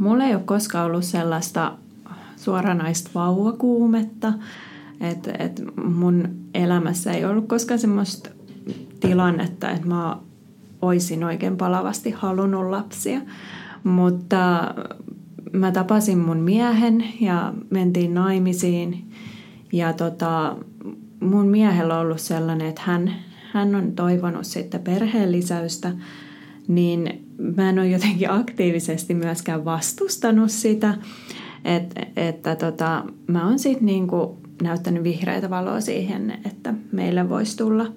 Mulla ei ole koskaan ollut sellaista suoranaista vauvakuumetta, että et mun elämässä ei ollut koskaan semmoista tilannetta, että mä oisin oikein palavasti halunnut lapsia. Mutta mä tapasin mun miehen ja mentiin naimisiin. Ja tota, mun miehellä on ollut sellainen, että hän, hän on toivonut sitten perheellisäystä, niin mä en ole jotenkin aktiivisesti myöskään vastustanut sitä, että, että tota, mä oon sitten niinku näyttänyt vihreitä valoa siihen, että meille voisi tulla,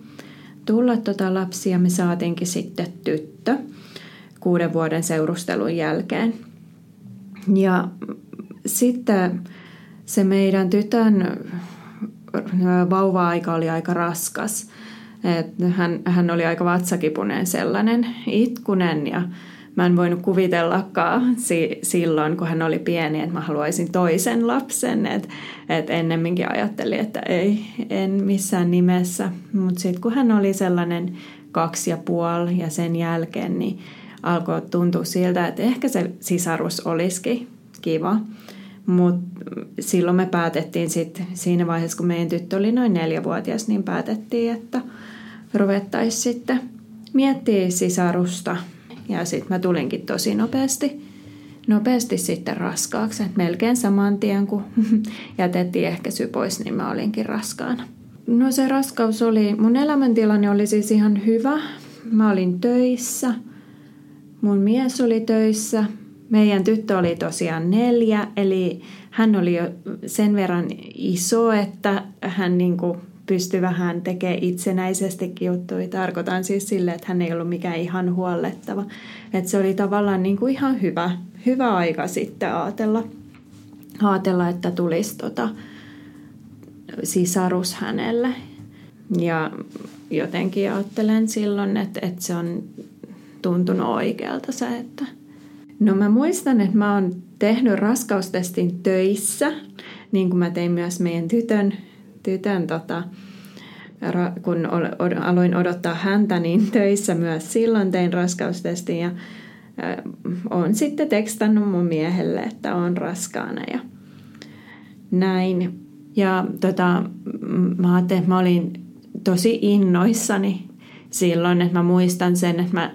tulla tota lapsia. Me saatiinkin sitten tyttö kuuden vuoden seurustelun jälkeen. Ja sitten se meidän tytön vauva-aika oli aika raskas – et hän, hän oli aika vatsakipunen sellainen, itkunen ja mä en voinut kuvitellakaan si- silloin, kun hän oli pieni, että mä haluaisin toisen lapsen. Että et ennemminkin ajattelin, että ei, en missään nimessä. Mutta sitten kun hän oli sellainen kaksi ja puoli ja sen jälkeen, niin alkoi tuntua siltä, että ehkä se sisarus olisikin kiva. Mutta silloin me päätettiin sitten siinä vaiheessa, kun meidän tyttö oli noin neljävuotias, niin päätettiin, että – ruvettaisiin sitten miettiä sisarusta. Ja sitten mä tulinkin tosi nopeasti, nopeasti sitten raskaaksi. Et melkein saman tien, kun jätettiin ehkäisy pois, niin mä olinkin raskaana. No se raskaus oli, mun elämäntilanne oli siis ihan hyvä. Mä olin töissä, mun mies oli töissä, meidän tyttö oli tosiaan neljä, eli hän oli jo sen verran iso, että hän niin kuin pystyi vähän tekemään itsenäisestikin juttuja. Tarkoitan siis sille, että hän ei ollut mikään ihan huollettava. Että se oli tavallaan niin kuin ihan hyvä, hyvä aika sitten ajatella, ajatella että tulisi tota sisarus hänelle. Ja jotenkin ajattelen silloin, että, että se on tuntunut oikealta se, että No mä muistan, että mä oon tehnyt raskaustestin töissä, niin kuin mä tein myös meidän tytön tytön, tota, kun aloin odottaa häntä, niin töissä myös silloin tein raskaustestin ja olen sitten tekstannut mun miehelle, että on raskaana ja näin. Ja tota, mä ajattelin, että mä olin tosi innoissani silloin, että mä muistan sen, että mä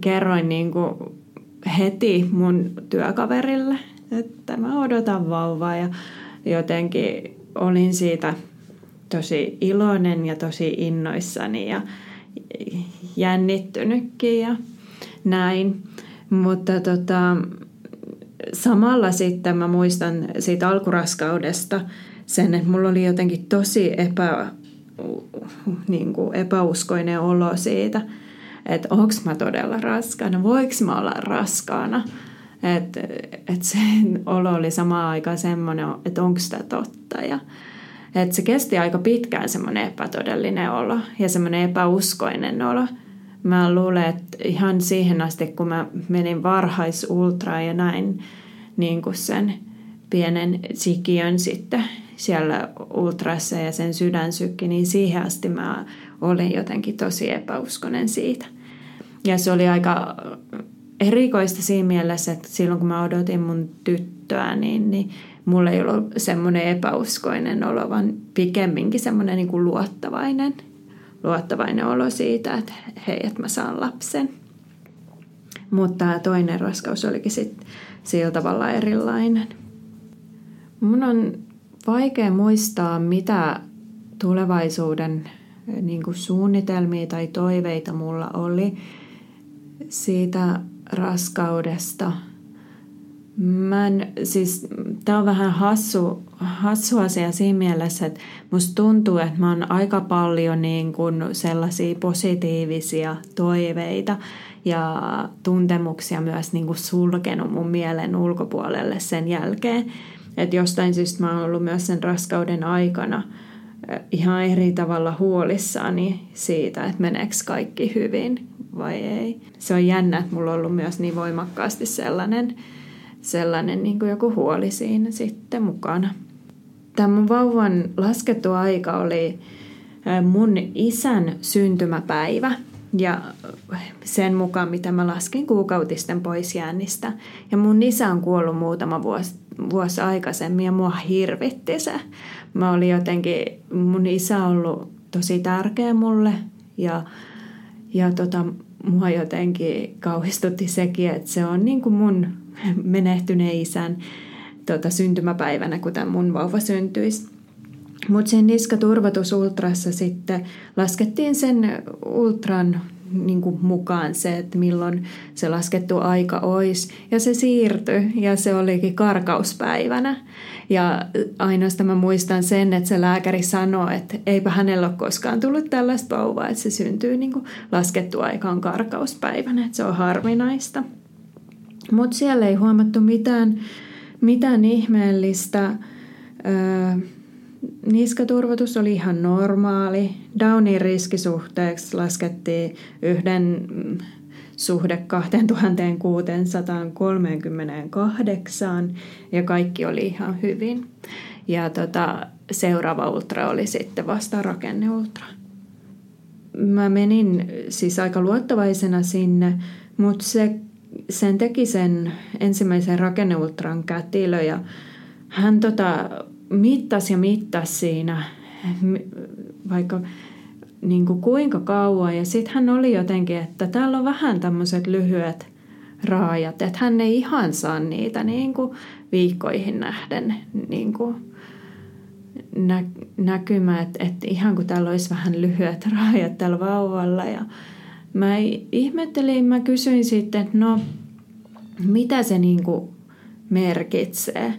kerroin niin kuin heti mun työkaverille, että mä odotan vauvaa ja jotenkin olin siitä – tosi iloinen ja tosi innoissani ja jännittynytkin ja näin. Mutta tota, samalla sitten mä muistan siitä alkuraskaudesta sen, että mulla oli jotenkin tosi epä, niin kuin epäuskoinen olo siitä, että onko mä todella raskaana, voiko mä olla raskaana. Että et se olo oli samaan aikaan semmoinen, että onko sitä totta. Ja, että se kesti aika pitkään semmoinen epätodellinen olo ja semmoinen epäuskoinen olo. Mä luulen, että ihan siihen asti, kun mä menin varhaisultraan ja näin niin kuin sen pienen sikiön sitten siellä ultrassa ja sen sydänsykki, niin siihen asti mä olin jotenkin tosi epäuskonen siitä. Ja se oli aika erikoista siinä mielessä, että silloin kun mä odotin mun tyttöä, niin, niin mulla ei ollut semmoinen epäuskoinen olo, vaan pikemminkin semmoinen niin kuin luottavainen, luottavainen olo siitä, että hei, että mä saan lapsen. Mutta toinen raskaus olikin sitten sillä tavalla erilainen. Mun on vaikea muistaa, mitä tulevaisuuden niin kuin suunnitelmia tai toiveita mulla oli siitä raskaudesta. Mä en, siis, tää on vähän hassu, hassu asia siinä mielessä, että musta tuntuu, että mä oon aika paljon niin kuin sellaisia positiivisia toiveita ja tuntemuksia myös niin kuin sulkenut mun mielen ulkopuolelle sen jälkeen. Että jostain syystä mä oon ollut myös sen raskauden aikana ihan eri tavalla huolissani siitä, että meneekö kaikki hyvin vai ei. Se on jännä, että mulla on ollut myös niin voimakkaasti sellainen, sellainen niin kuin joku huoli siinä sitten mukana. Tämä mun vauvan laskettu aika oli mun isän syntymäpäivä ja sen mukaan, mitä mä laskin kuukautisten pois jännistä. Ja mun isä on kuollut muutama vuosi, vuosi aikaisemmin ja mua hirvitti se. Mä olin jotenkin, mun isä on ollut tosi tärkeä mulle ja, ja tota, mua jotenkin kauhistutti sekin, että se on niin kuin mun menehtyneen isän tota, syntymäpäivänä, tämä mun vauva syntyisi. Mutta sen niskaturvatus ultrassa sitten laskettiin sen ultran niin kuin mukaan se, että milloin se laskettu aika olisi. Ja se siirtyi ja se olikin karkauspäivänä. Ja ainoastaan mä muistan sen, että se lääkäri sanoi, että eipä hänellä ole koskaan tullut tällaista vauvaa, että se syntyy niin kuin laskettu aikaan karkauspäivänä, että se on harvinaista. Mutta siellä ei huomattu mitään, mitään ihmeellistä. Öö, Niskaturvotus oli ihan normaali. Downin riskisuhteeksi laskettiin yhden mm, suhde 2638 ja kaikki oli ihan hyvin. Ja tota, seuraava ultra oli sitten vasta rakenneultra. Mä menin siis aika luottavaisena sinne, mutta se, sen teki sen ensimmäisen rakenneultran kätilö ja hän tota, mittasi ja mittasi siinä vaikka niin kuin kuinka kauan. Ja sitten hän oli jotenkin, että täällä on vähän tämmöiset lyhyet raajat, että hän ei ihan saa niitä niin kuin viikkoihin nähden niin kuin nä- näkymä, että, että ihan kuin täällä olisi vähän lyhyet raajat tällä vauvalla. Ja mä ihmettelin, mä kysyin sitten, että no mitä se niin kuin merkitsee.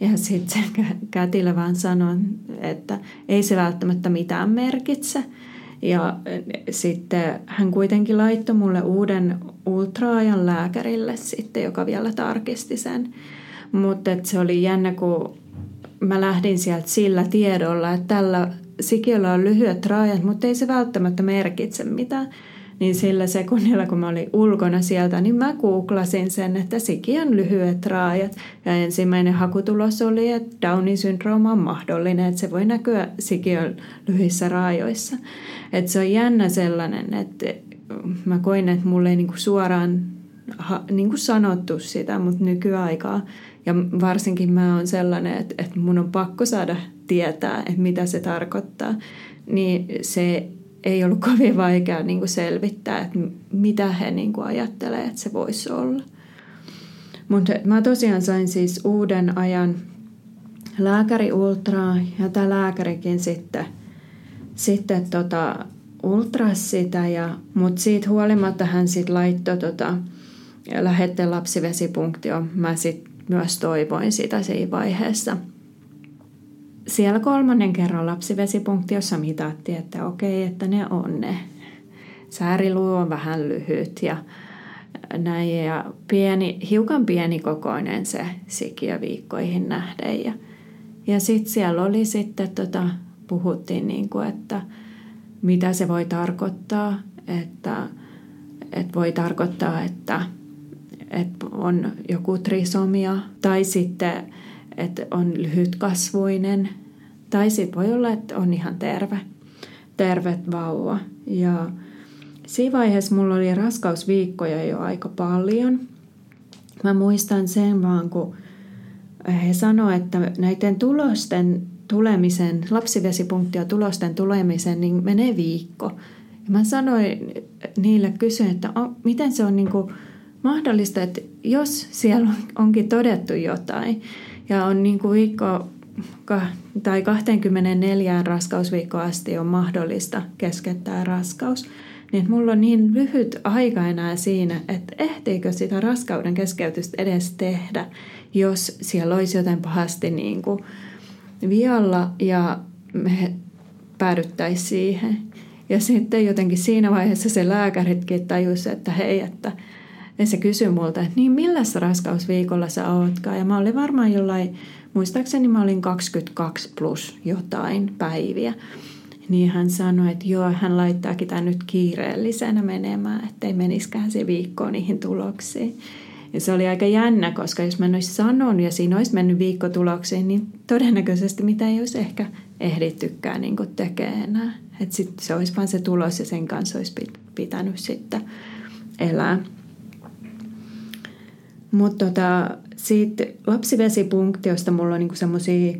Ja sitten se kätilö vaan sanoi, että ei se välttämättä mitään merkitse. Ja sitten hän kuitenkin laittoi mulle uuden ultraajan lääkärille sitten, joka vielä tarkisti sen. Mutta se oli jännä, kun mä lähdin sieltä sillä tiedolla, että tällä sikiöllä on lyhyet raajat, mutta ei se välttämättä merkitse mitään niin sillä sekunnilla, kun mä olin ulkona sieltä, niin mä googlasin sen, että sikiön lyhyet raajat. Ja ensimmäinen hakutulos oli, että Downin syndrooma on mahdollinen, että se voi näkyä sikiön lyhyissä raajoissa. Että se on jännä sellainen, että mä koin, että mulle ei niinku suoraan niinku sanottu sitä, mutta nykyaikaa. Ja varsinkin mä oon sellainen, että, että mun on pakko saada tietää, että mitä se tarkoittaa. Niin se ei ollut kovin vaikea niin kuin selvittää, että mitä he niin kuin ajattelee, että se voisi olla. Mutta mä tosiaan sain siis uuden ajan lääkäri ultraa ja tämä lääkärikin sitten, sitten tota, ultras sitä, ja, mutta siitä huolimatta hän sitten laittoi tota, lähette lapsivesipunktio. Mä sitten myös toivoin sitä siinä vaiheessa – siellä kolmannen kerran lapsivesipunktiossa mitattiin, että okei, että ne on ne. Sääriluu on vähän lyhyt ja näin ja pieni, hiukan pienikokoinen se sikiö viikkoihin nähden. Ja, ja sitten siellä oli sitten, tota, puhuttiin niin kuin, että mitä se voi tarkoittaa, että, että voi tarkoittaa, että, että on joku trisomia tai sitten että on lyhytkasvuinen tai sitten voi olla, että on ihan terve, terve vauva. Ja siinä vaiheessa mulla oli raskausviikkoja jo aika paljon. Mä muistan sen vaan, kun he sanoivat, että näiden tulosten tulemisen, lapsivesipunktio tulosten tulemisen, niin menee viikko. Ja mä sanoin niille, kysyin, että miten se on niin kuin mahdollista, että jos siellä onkin todettu jotain ja on niin kuin viikko tai 24 raskausviikkoa asti on mahdollista keskeyttää raskaus, niin mulla on niin lyhyt aika enää siinä, että ehtiikö sitä raskauden keskeytystä edes tehdä, jos siellä olisi jotain pahasti niin kuin vialla ja me päädyttäisiin siihen. Ja sitten jotenkin siinä vaiheessa se lääkäritkin tajusi, että hei, että ja se kysyi multa, että niin millä raskausviikolla sä ootkaan? Ja mä olin varmaan jollain, muistaakseni mä olin 22 plus jotain päiviä. Niin hän sanoi, että joo, hän laittaakin tämän nyt kiireellisenä menemään, ettei meniskään se viikko niihin tuloksiin. Ja se oli aika jännä, koska jos mä en olisi sanonut ja siinä olisi mennyt viikko tuloksiin, niin todennäköisesti mitä ei olisi ehkä ehdittykään niin tekemään enää. Että sitten se olisi vain se tulos ja sen kanssa olisi pitänyt sitten elää. Mutta tota, siitä lapsivesipunktiosta mulla on niinku semmoisia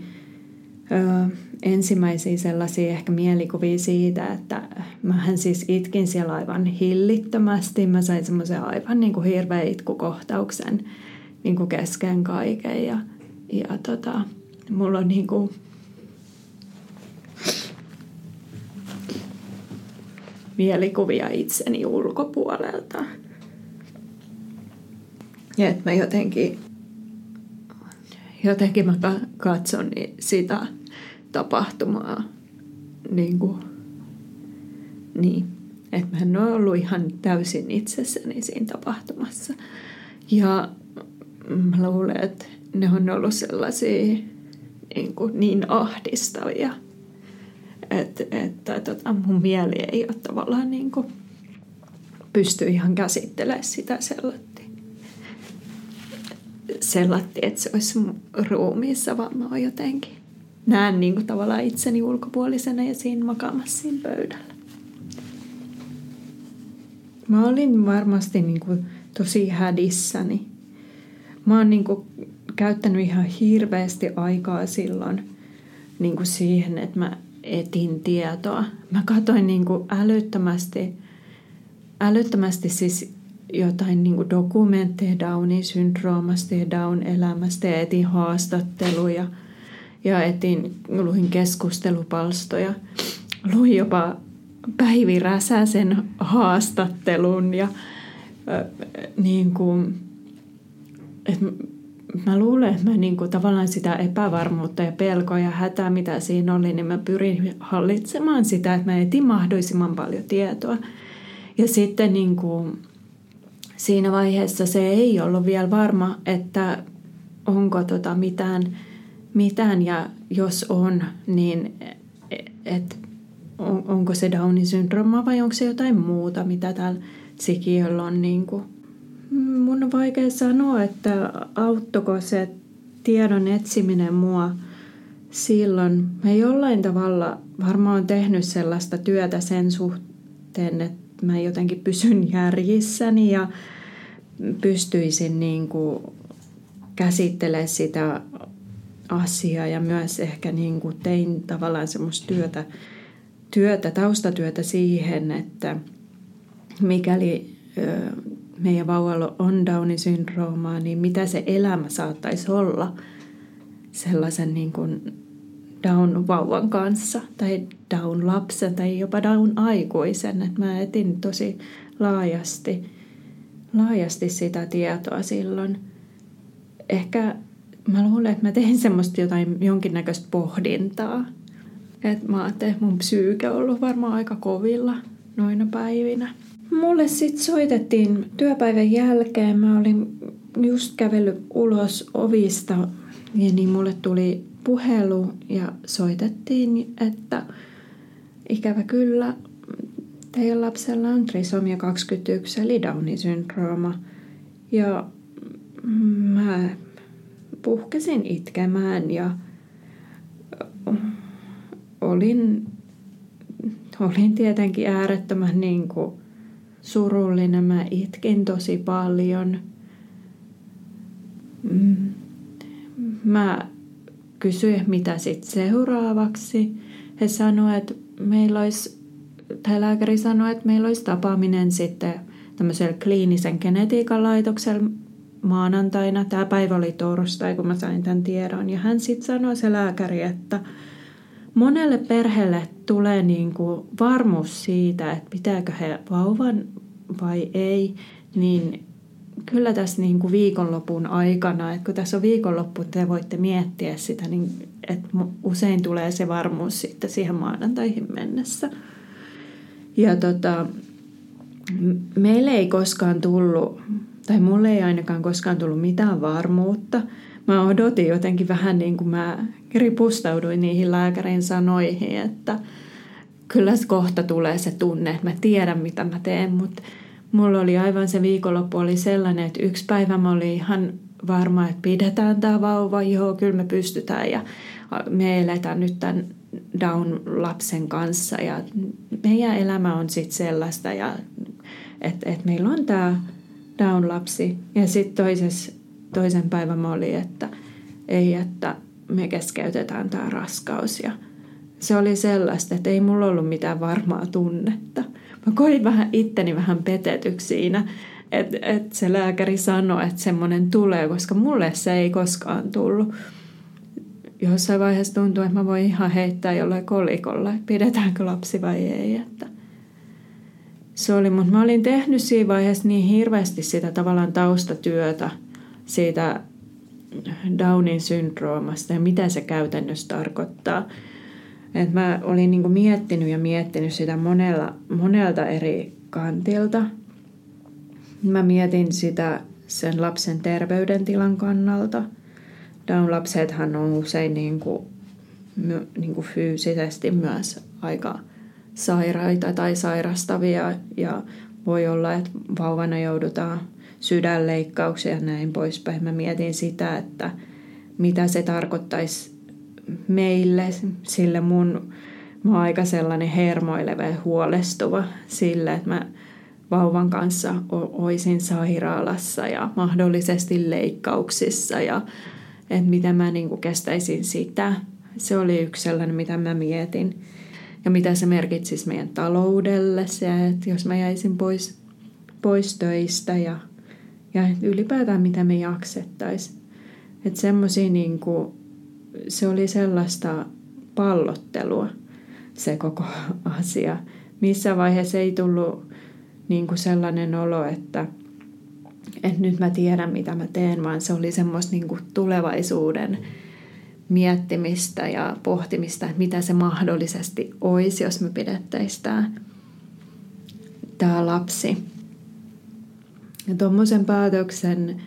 ensimmäisiä sellaisia ehkä mielikuvia siitä, että mähän siis itkin siellä aivan hillittömästi. Mä sain semmoisen aivan niinku hirveä itkukohtauksen niinku kesken kaiken ja, ja tota, mulla on niinku mielikuvia itseni ulkopuolelta. Ja että mä jotenkin, jotenkin mä katson sitä tapahtumaa niin kuin, niin. Että mä en ole ollut ihan täysin itsessäni siinä tapahtumassa. Ja mä luulen, että ne on ollut sellaisia niin, kuin niin ahdistavia, että, että tota, mun mieli ei ole tavallaan niin kuin, pysty ihan käsittelemään sitä sellaista sellatti, että se olisi ruumiissa, vaan mä oon jotenkin näen niin kuin tavallaan itseni ulkopuolisena ja siinä makaamassa siinä pöydällä. Mä olin varmasti niin kuin tosi hädissäni. Mä oon niin kuin käyttänyt ihan hirveästi aikaa silloin niin kuin siihen, että mä etin tietoa. Mä katsoin niin kuin älyttömästi, älyttömästi siis jotain niin kuin dokumentteja Downin syndroomasta ja Down-elämästä ja etin haastatteluja ja etin, luin keskustelupalstoja. Luin jopa Päivi Räsäsen haastattelun ja äh, niin kuin, että mä luulen, että mä niin kuin, tavallaan sitä epävarmuutta ja pelkoa ja hätää, mitä siinä oli, niin mä pyrin hallitsemaan sitä, että mä etin mahdollisimman paljon tietoa. Ja sitten niin kuin, siinä vaiheessa se ei ollut vielä varma, että onko tota mitään, mitään ja jos on, niin et, on, onko se Downin syndrooma vai onko se jotain muuta, mitä täällä sikiöllä on. Niin kuin. Mun on vaikea sanoa, että auttoiko se tiedon etsiminen mua silloin. Mä jollain tavalla varmaan tehnyt sellaista työtä sen suhteen, että mä jotenkin pysyn järjissäni ja pystyisin niin kuin käsittelemään sitä asiaa ja myös ehkä niin kuin tein tavallaan semmoista työtä, työtä, taustatyötä siihen, että mikäli meidän vauvalla on Downin syndroomaa, niin mitä se elämä saattaisi olla? Sellaisen niin kuin Down-vauvan kanssa tai Down-lapsen tai jopa Down-aikuisen. Että mä etin tosi laajasti laajasti sitä tietoa silloin. Ehkä mä luulen, että mä tein semmoista jotain jonkinnäköistä pohdintaa. Että mä ajattelin, että mun psyyke on ollut varmaan aika kovilla noina päivinä. Mulle sitten soitettiin työpäivän jälkeen. Mä olin just kävellyt ulos ovista ja niin mulle tuli puhelu ja soitettiin, että ikävä kyllä teidän lapsella on trisomia 21 eli Downin syndrooma. Ja mä puhkesin itkemään ja olin, olin tietenkin äärettömän niin kuin surullinen. Mä itkin tosi paljon. Mä kysyin, mitä sitten seuraavaksi. He sanoivat, että meillä olisi tai lääkäri sanoi, että meillä olisi tapaaminen sitten tämmöisellä kliinisen genetiikan laitoksella maanantaina. Tämä päivä oli torstai, kun mä sain tämän tiedon. Ja hän sitten sanoi se lääkäri, että monelle perheelle tulee niin kuin varmuus siitä, että pitääkö he vauvan vai ei, niin kyllä tässä niin kuin viikonlopun aikana, että kun tässä on viikonloppu, te voitte miettiä sitä, niin että usein tulee se varmuus sitten siihen maanantaihin mennessä. Ja tota, meille ei koskaan tullut, tai mulle ei ainakaan koskaan tullut mitään varmuutta. Mä odotin jotenkin vähän niin kuin mä ripustauduin niihin lääkärin sanoihin, että kyllä kohta tulee se tunne, että mä tiedän mitä mä teen, mutta mulla oli aivan se viikonloppu oli sellainen, että yksi päivä mä olin ihan varma, että pidetään tämä vauva, joo, kyllä me pystytään ja me eletään nyt tämän Down-lapsen kanssa ja meidän elämä on sitten sellaista, ja, että, että meillä on tämä Down-lapsi. Ja sitten toisen päivän mä olin, että ei, että me keskeytetään tämä raskaus ja se oli sellaista, että ei mulla ollut mitään varmaa tunnetta. Mä koin vähän itteni vähän petetyksi siinä, että, että se lääkäri sanoi, että semmoinen tulee, koska mulle se ei koskaan tullut jossain vaiheessa tuntuu, että mä voin ihan heittää jollain kolikolla, pidetäänkö lapsi vai ei. Että se oli, mutta mä olin tehnyt siinä vaiheessa niin hirveästi sitä tavallaan taustatyötä siitä Downin syndroomasta ja mitä se käytännössä tarkoittaa. Et mä olin niinku miettinyt ja miettinyt sitä monella, monelta eri kantilta. Mä mietin sitä sen lapsen terveydentilan kannalta – Down-lapsethan on usein niin kuin, niin kuin fyysisesti myös aika sairaita tai sairastavia ja voi olla, että vauvana joudutaan sydänleikkauksia ja näin poispäin. Mä mietin sitä, että mitä se tarkoittaisi meille, sille mun, mä oon aika sellainen hermoileva ja huolestuva sille, että mä vauvan kanssa oisin sairaalassa ja mahdollisesti leikkauksissa ja että miten mä niin kestäisin sitä. Se oli yksi sellainen, mitä mä mietin. Ja mitä se merkitsisi meidän taloudelle, se, että jos mä jäisin pois, pois töistä ja, ja ylipäätään mitä me jaksettaisiin. Että semmoisia niin kuin, se oli sellaista pallottelua se koko asia. Missä vaiheessa ei tullut niin kuin sellainen olo, että – että nyt mä tiedän mitä mä teen, vaan se oli semmoista niin kuin tulevaisuuden miettimistä ja pohtimista, että mitä se mahdollisesti olisi, jos me pidettäisiin tämä, tämä lapsi. Ja tuommoisen päätöksen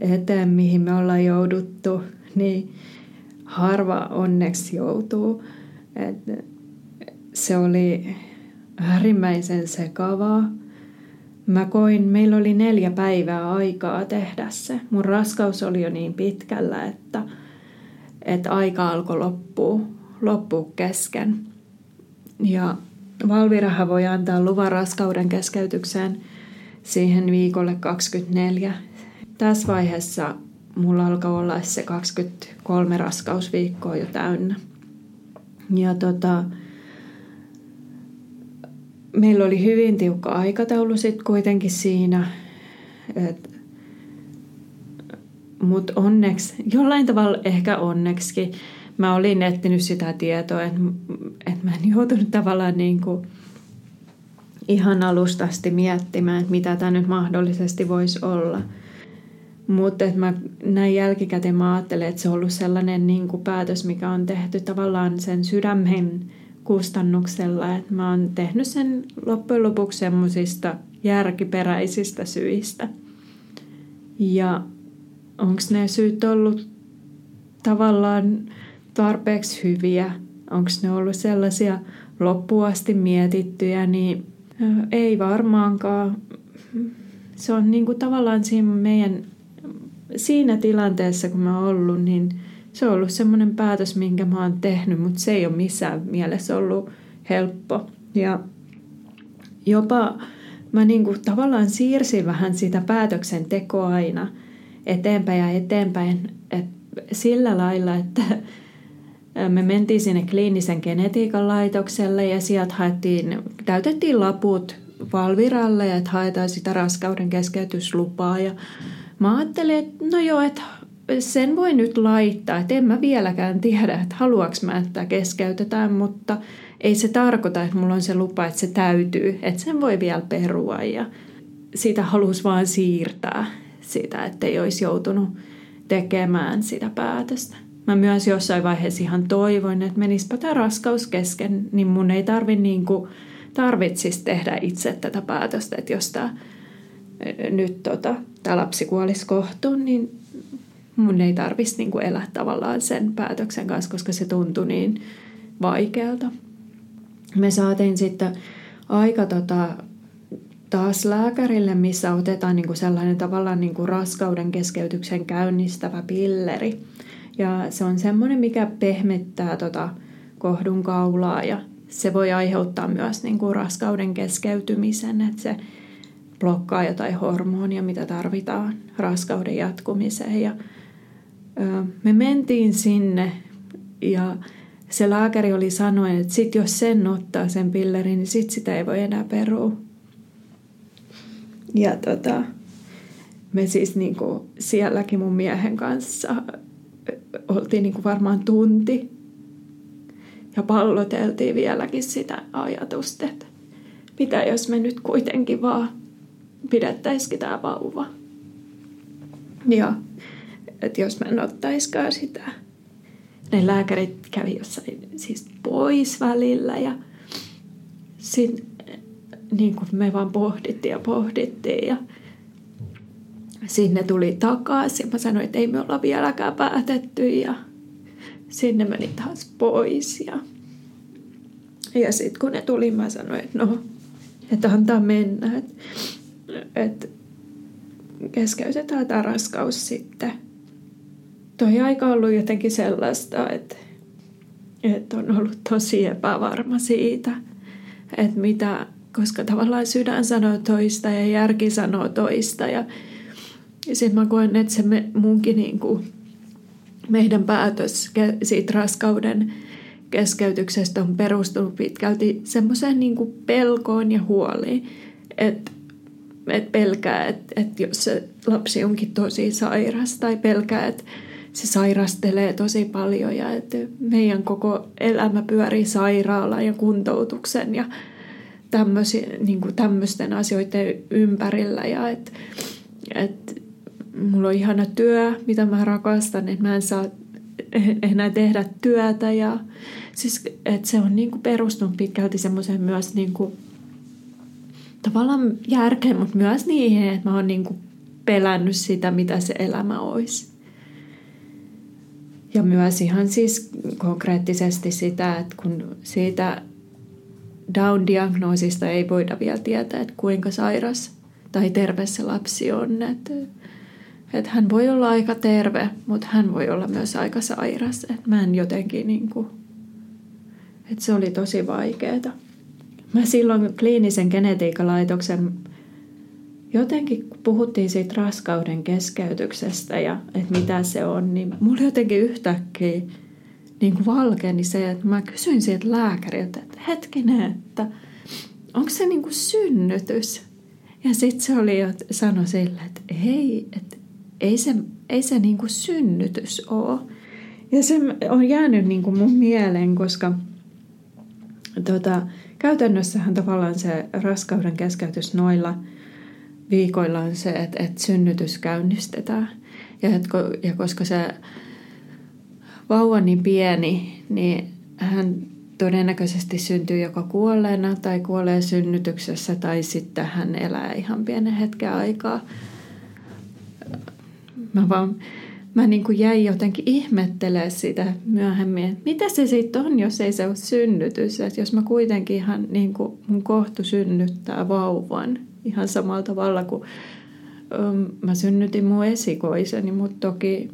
eteen, mihin me ollaan jouduttu, niin harva onneksi joutuu. Et se oli äärimmäisen sekavaa Mä koin, meillä oli neljä päivää aikaa tehdä se. Mun raskaus oli jo niin pitkällä, että, että aika alkoi loppua, loppua kesken. Ja Valviraha voi antaa luvan raskauden keskeytykseen siihen viikolle 24. Tässä vaiheessa mulla alkaa olla se 23 raskausviikkoa jo täynnä. Ja tota, meillä oli hyvin tiukka aikataulu sitten kuitenkin siinä. Mutta onneksi, jollain tavalla ehkä onneksi, mä olin etsinyt sitä tietoa, että et mä en joutunut tavallaan niin ihan alustasti miettimään, että mitä tämä nyt mahdollisesti voisi olla. Mutta mä näin jälkikäteen mä ajattelen, että se on ollut sellainen niin kuin päätös, mikä on tehty tavallaan sen sydämen kustannuksella. Että mä oon tehnyt sen loppujen lopuksi semmoisista järkiperäisistä syistä. Ja onko ne syyt ollut tavallaan tarpeeksi hyviä? Onko ne ollut sellaisia loppuasti mietittyjä, niin ei varmaankaan. Se on niin kuin tavallaan siinä meidän siinä tilanteessa, kun mä oon ollut, niin – se on ollut semmoinen päätös, minkä mä oon tehnyt, mutta se ei ole missään mielessä ollut helppo. Ja jopa mä niin kuin tavallaan siirsin vähän sitä päätöksentekoa aina eteenpäin ja eteenpäin. Et sillä lailla, että me mentiin sinne kliinisen genetiikan laitokselle ja sieltä haettiin, täytettiin laput Valviralle, että haetaan sitä raskauden keskeytyslupaa. Ja mä ajattelin, että no joo, että sen voi nyt laittaa, että en mä vieläkään tiedä, että haluaks mä, että keskeytetään, mutta ei se tarkoita, että mulla on se lupa, että se täytyy, että sen voi vielä perua ja sitä halus vaan siirtää sitä, että ei olisi joutunut tekemään sitä päätöstä. Mä myös jossain vaiheessa ihan toivoin, että menispä tämä raskaus kesken, niin mun ei tarvi niin kuin, tarvitsisi tehdä itse tätä päätöstä, että jos tämä nyt tota, tämä lapsi kuolisi kohtuun, niin mun ei tarvitsisi niin kuin elää tavallaan sen päätöksen kanssa, koska se tuntui niin vaikealta. Me saatiin sitten aika tota, taas lääkärille, missä otetaan niin kuin sellainen tavallaan niin kuin raskauden keskeytyksen käynnistävä pilleri. Ja se on semmoinen, mikä pehmettää tota kohdun kaulaa ja se voi aiheuttaa myös niin kuin raskauden keskeytymisen, että se blokkaa jotain hormonia, mitä tarvitaan raskauden jatkumiseen. Ja, ö, me mentiin sinne ja se lääkäri oli sanonut, että sit jos sen ottaa sen pillerin, niin sit sitä ei voi enää perua. Ja tota, me siis niinku sielläkin mun miehen kanssa oltiin niinku varmaan tunti ja palloteltiin vieläkin sitä ajatusta, että mitä jos me nyt kuitenkin vaan pidettäisikin tämä vauva. Ja että jos mä en ottaiskaan sitä. Ne lääkärit kävi jossain siis pois välillä ja sitten niin kuin me vaan pohdittiin ja pohdittiin ja sinne tuli takaisin. Mä sanoin, että ei me olla vieläkään päätetty ja sinne meni taas pois. Ja, ja sitten kun ne tuli, mä sanoin, että no, että antaa mennä. Että, että keskeytetään tämä raskaus sitten. Toi aika on ollut jotenkin sellaista, että, että on ollut tosi epävarma siitä, että mitä, koska tavallaan sydän sanoo toista ja järki sanoo toista. Ja, sitten mä koen, että se me, munkin niin kuin, meidän päätös siitä raskauden keskeytyksestä on perustunut pitkälti semmoiseen niin pelkoon ja huoliin, että et pelkää, että et jos se lapsi onkin tosi sairas tai pelkää, että se sairastelee tosi paljon ja että meidän koko elämä pyörii sairaalaan ja kuntoutuksen ja niin tämmöisten asioiden ympärillä ja että et, mulla on ihana työ, mitä mä rakastan, että mä en saa enää tehdä työtä ja siis, että se on niin kuin perustunut pitkälti semmoiseen myös niin kuin, tavallaan järkeen, mutta myös niihin, että mä oon niin kuin pelännyt sitä, mitä se elämä olisi. Ja myös ihan siis konkreettisesti sitä, että kun siitä Down-diagnoosista ei voida vielä tietää, että kuinka sairas tai terve se lapsi on. Että, että hän voi olla aika terve, mutta hän voi olla myös aika sairas. Että mä en jotenkin niin kuin, että se oli tosi vaikeaa. Mä silloin kliinisen genetiikalaitoksen jotenkin kun puhuttiin siitä raskauden keskeytyksestä ja että mitä se on, niin mulla jotenkin yhtäkkiä niin kuin valkeni se, että mä kysyin sieltä lääkäriltä, että hetkinen, että onko se niin kuin synnytys? Ja sitten se oli jo sano sille, että ei, että ei se, ei se niin kuin synnytys ole. Ja se on jäänyt niin kuin mun mieleen, koska tota, käytännössähän tavallaan se raskauden keskeytys noilla viikoilla on se, että, että synnytys käynnistetään. Ja, että, ja koska se vauva niin pieni, niin hän todennäköisesti syntyy joko kuolleena tai kuolee synnytyksessä tai sitten hän elää ihan pienen hetken aikaa. Mä vaan mä niin kuin jäin jotenkin ihmettelemään sitä myöhemmin, että mitä se sitten on, jos ei se ole synnytys. Että jos mä kuitenkin ihan niin kuin mun kohtu synnyttää vauvan ihan samalla tavalla kuin um, mä synnytin mun esikoiseni, mutta toki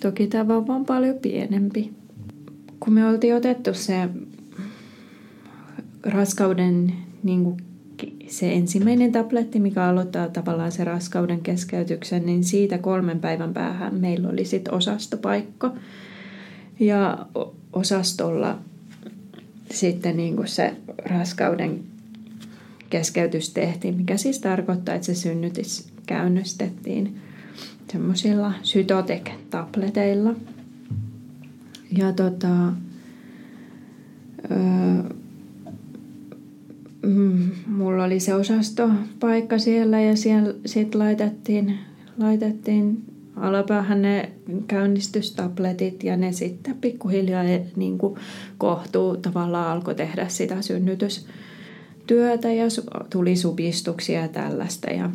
Toki tämä vauva on paljon pienempi. Kun me oltiin otettu se raskauden niin kuin se ensimmäinen tabletti, mikä aloittaa tavallaan se raskauden keskeytyksen, niin siitä kolmen päivän päähän meillä oli sitten osastopaikka. Ja osastolla sitten niin kuin se raskauden keskeytys tehtiin, mikä siis tarkoittaa, että se synnytys käynnistettiin semmoisilla sytotek-tableteilla. Ja tota, öö, mm, mulla oli se osastopaikka siellä ja siellä sitten laitettiin, laitettiin alapäähän ne käynnistystabletit ja ne sitten pikkuhiljaa niin kohtuu tavallaan alkoi tehdä sitä synnytystyötä ja tuli supistuksia ja tällaista. Ja,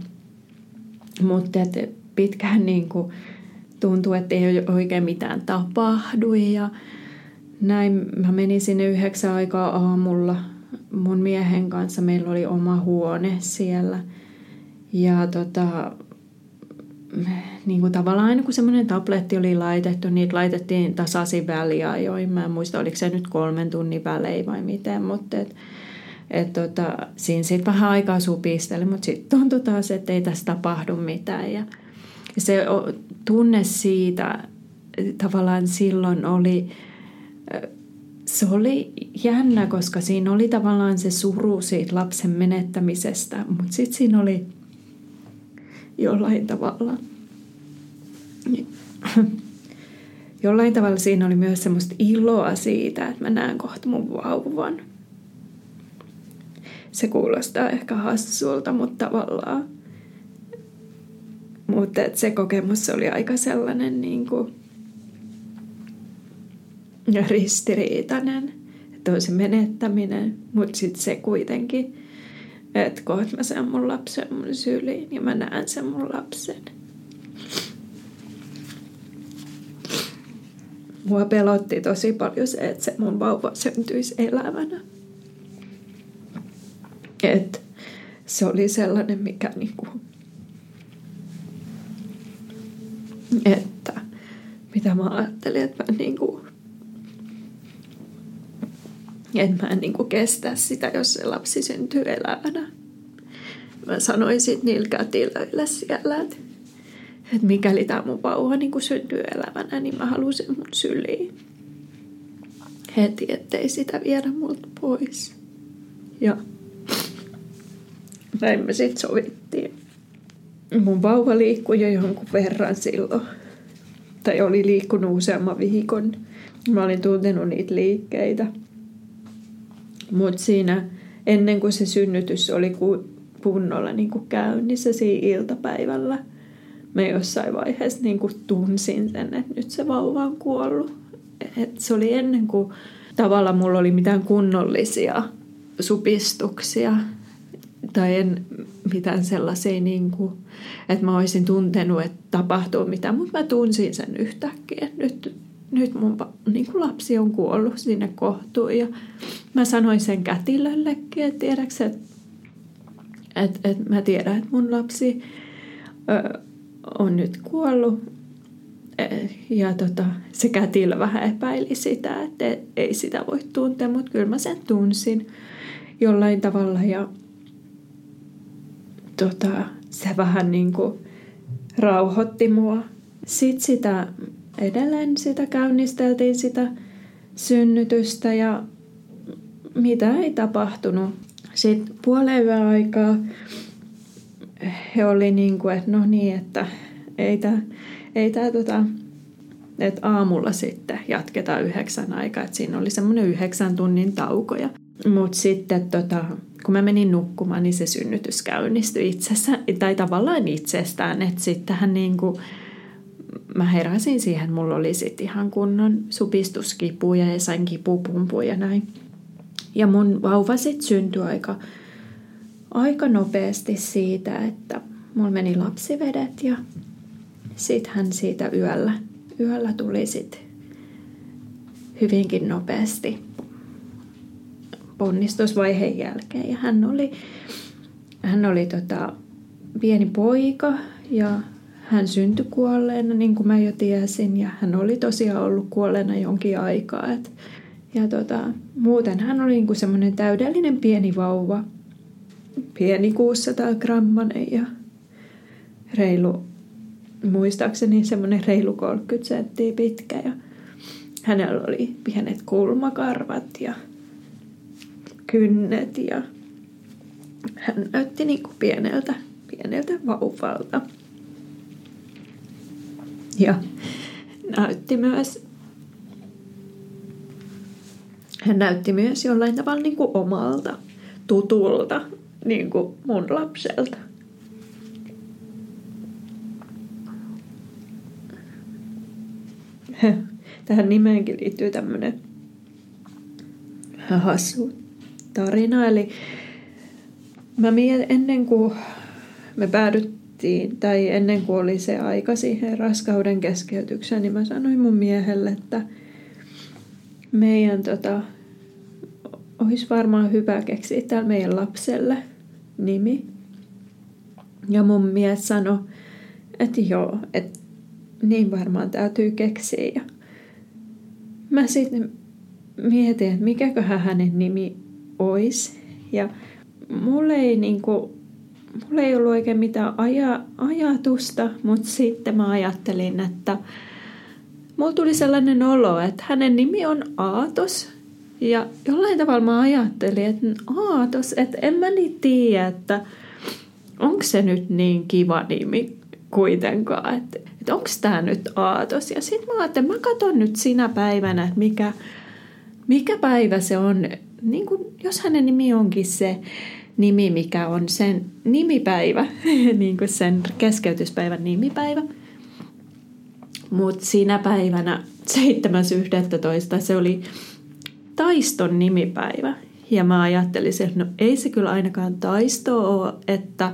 mutta et pitkään niin kuin tuntui, että ei oikein mitään tapahdu ja näin mä menin sinne yhdeksän aikaa aamulla mun miehen kanssa. Meillä oli oma huone siellä ja tota, niin kuin tavallaan aina kun semmoinen tabletti oli laitettu, niitä laitettiin tasaisin väliajoin. Mä en muista, oliko se nyt kolmen tunnin välein vai miten, mutta et, et tota, siinä sitten vähän aikaa supisteli, mutta sitten tuntui taas, että ei tässä tapahdu mitään. Ja se tunne siitä tavallaan silloin oli, se oli jännä, koska siinä oli tavallaan se suru siitä lapsen menettämisestä, mutta sitten siinä oli jollain tavalla. Jollain tavalla siinä oli myös semmoista iloa siitä, että mä näen kohta mun vauvan. Se kuulostaa ehkä hassulta, mutta tavallaan. Mutta se kokemus oli aika sellainen niin kuin ristiriitainen. Että on se menettäminen, mutta sitten se kuitenkin että kohta mä saan mun lapsen mun syliin ja mä näen sen mun lapsen. Mua pelotti tosi paljon se, että se mun vauva syntyisi elävänä. Et se oli sellainen, mikä niinku, että mitä mä ajattelin, että mä niinku että mä en niin kuin kestä sitä, jos se lapsi syntyy elävänä. Mä sanoin sitten niillä kätilöillä siellä, että, että mikäli tämä mun vauva niin kuin syntyy elävänä, niin mä haluan sen mun syliin. Heti, ettei sitä viedä multa pois. Ja näin me sitten sovittiin. Mun vauva liikkui jo jonkun verran silloin. Tai oli liikkunut useamman viikon. Mä olin tuntenut niitä liikkeitä. Mutta siinä ennen kuin se synnytys oli kunnolla niin kuin käynnissä siinä iltapäivällä, mä jossain vaiheessa niin kuin tunsin sen, että nyt se vauva on kuollut. Et se oli ennen kuin tavalla mulla oli mitään kunnollisia supistuksia tai en mitään sellaisia, niin kuin, että mä olisin tuntenut, että tapahtuu mitään, mutta mä tunsin sen yhtäkkiä. Nyt nyt mun niin kuin lapsi on kuollut sinne kohtuun. Ja mä sanoin sen kätilöllekin, että tiedäks, että et, et mä tiedän, että mun lapsi ö, on nyt kuollut. E, ja tota, se kätilö vähän epäili sitä, että ei sitä voi tuntea, mutta kyllä mä sen tunsin jollain tavalla. Ja tota, se vähän niin kuin rauhoitti mua. Sitten sitä edelleen sitä käynnisteltiin sitä synnytystä ja mitä ei tapahtunut. Sitten puolen aikaa he oli niin kuin, että no niin, että ei tämä, ei tää tota, että aamulla sitten jatketaan yhdeksän aikaa, että siinä oli semmoinen yhdeksän tunnin tauko. Mutta sitten tota, kun mä menin nukkumaan, niin se synnytys käynnistyi itsessään, tai tavallaan itsestään, että sittenhän niin kuin, mä heräsin siihen, mulla oli sitten ihan kunnon supistuskipuja ja sain kipupumpuja ja näin. Ja mun vauva sitten syntyi aika, aika nopeasti siitä, että mulla meni lapsivedet ja sitten hän siitä yöllä, yöllä tuli sitten hyvinkin nopeasti ponnistusvaiheen jälkeen. Ja hän oli, hän oli tota, pieni poika ja hän syntyi kuolleena, niin kuin mä jo tiesin, ja hän oli tosiaan ollut kuolleena jonkin aikaa. Et, ja tota, muuten hän oli niin semmoinen täydellinen pieni vauva, pieni 600 grammanen ja reilu, muistaakseni semmoinen reilu 30 senttiä pitkä. Ja hänellä oli pienet kulmakarvat ja kynnet ja hän näytti niin kuin pieneltä, pieneltä vauvalta. Ja näytti myös, hän näytti myös jollain tavalla niin kuin omalta, tutulta, niin kuin mun lapselta. Tähän nimeenkin liittyy tämmöinen hassu tarina. Eli mä mietin, ennen kuin me päädyttiin, tai ennen kuin oli se aika siihen raskauden keskeytykseen, niin mä sanoin mun miehelle, että meidän tota, olisi varmaan hyvä keksiä täällä meidän lapselle nimi. Ja mun mies sanoi, että joo, että niin varmaan täytyy keksiä. Ja mä sitten mietin, että mikäköhän hänen nimi olisi. Ja mulla ei, niinku, mulla ei ollut oikein mitään aja, ajatusta, mutta sitten mä ajattelin, että mulla tuli sellainen olo, että hänen nimi on Aatos. Ja jollain tavalla mä ajattelin, että Aatos, että en mä niin tiedä, että onko se nyt niin kiva nimi kuitenkaan, että, että onko tämä nyt Aatos. Ja sitten mä ajattelin, mä katson nyt sinä päivänä, että mikä, mikä päivä se on, niin kuin, jos hänen nimi onkin se nimi, mikä on sen nimipäivä, niin kuin sen keskeytyspäivän nimipäivä. Mutta siinä päivänä 7.11. se oli taiston nimipäivä. Ja mä ajattelin, että no ei se kyllä ainakaan taisto ole, että,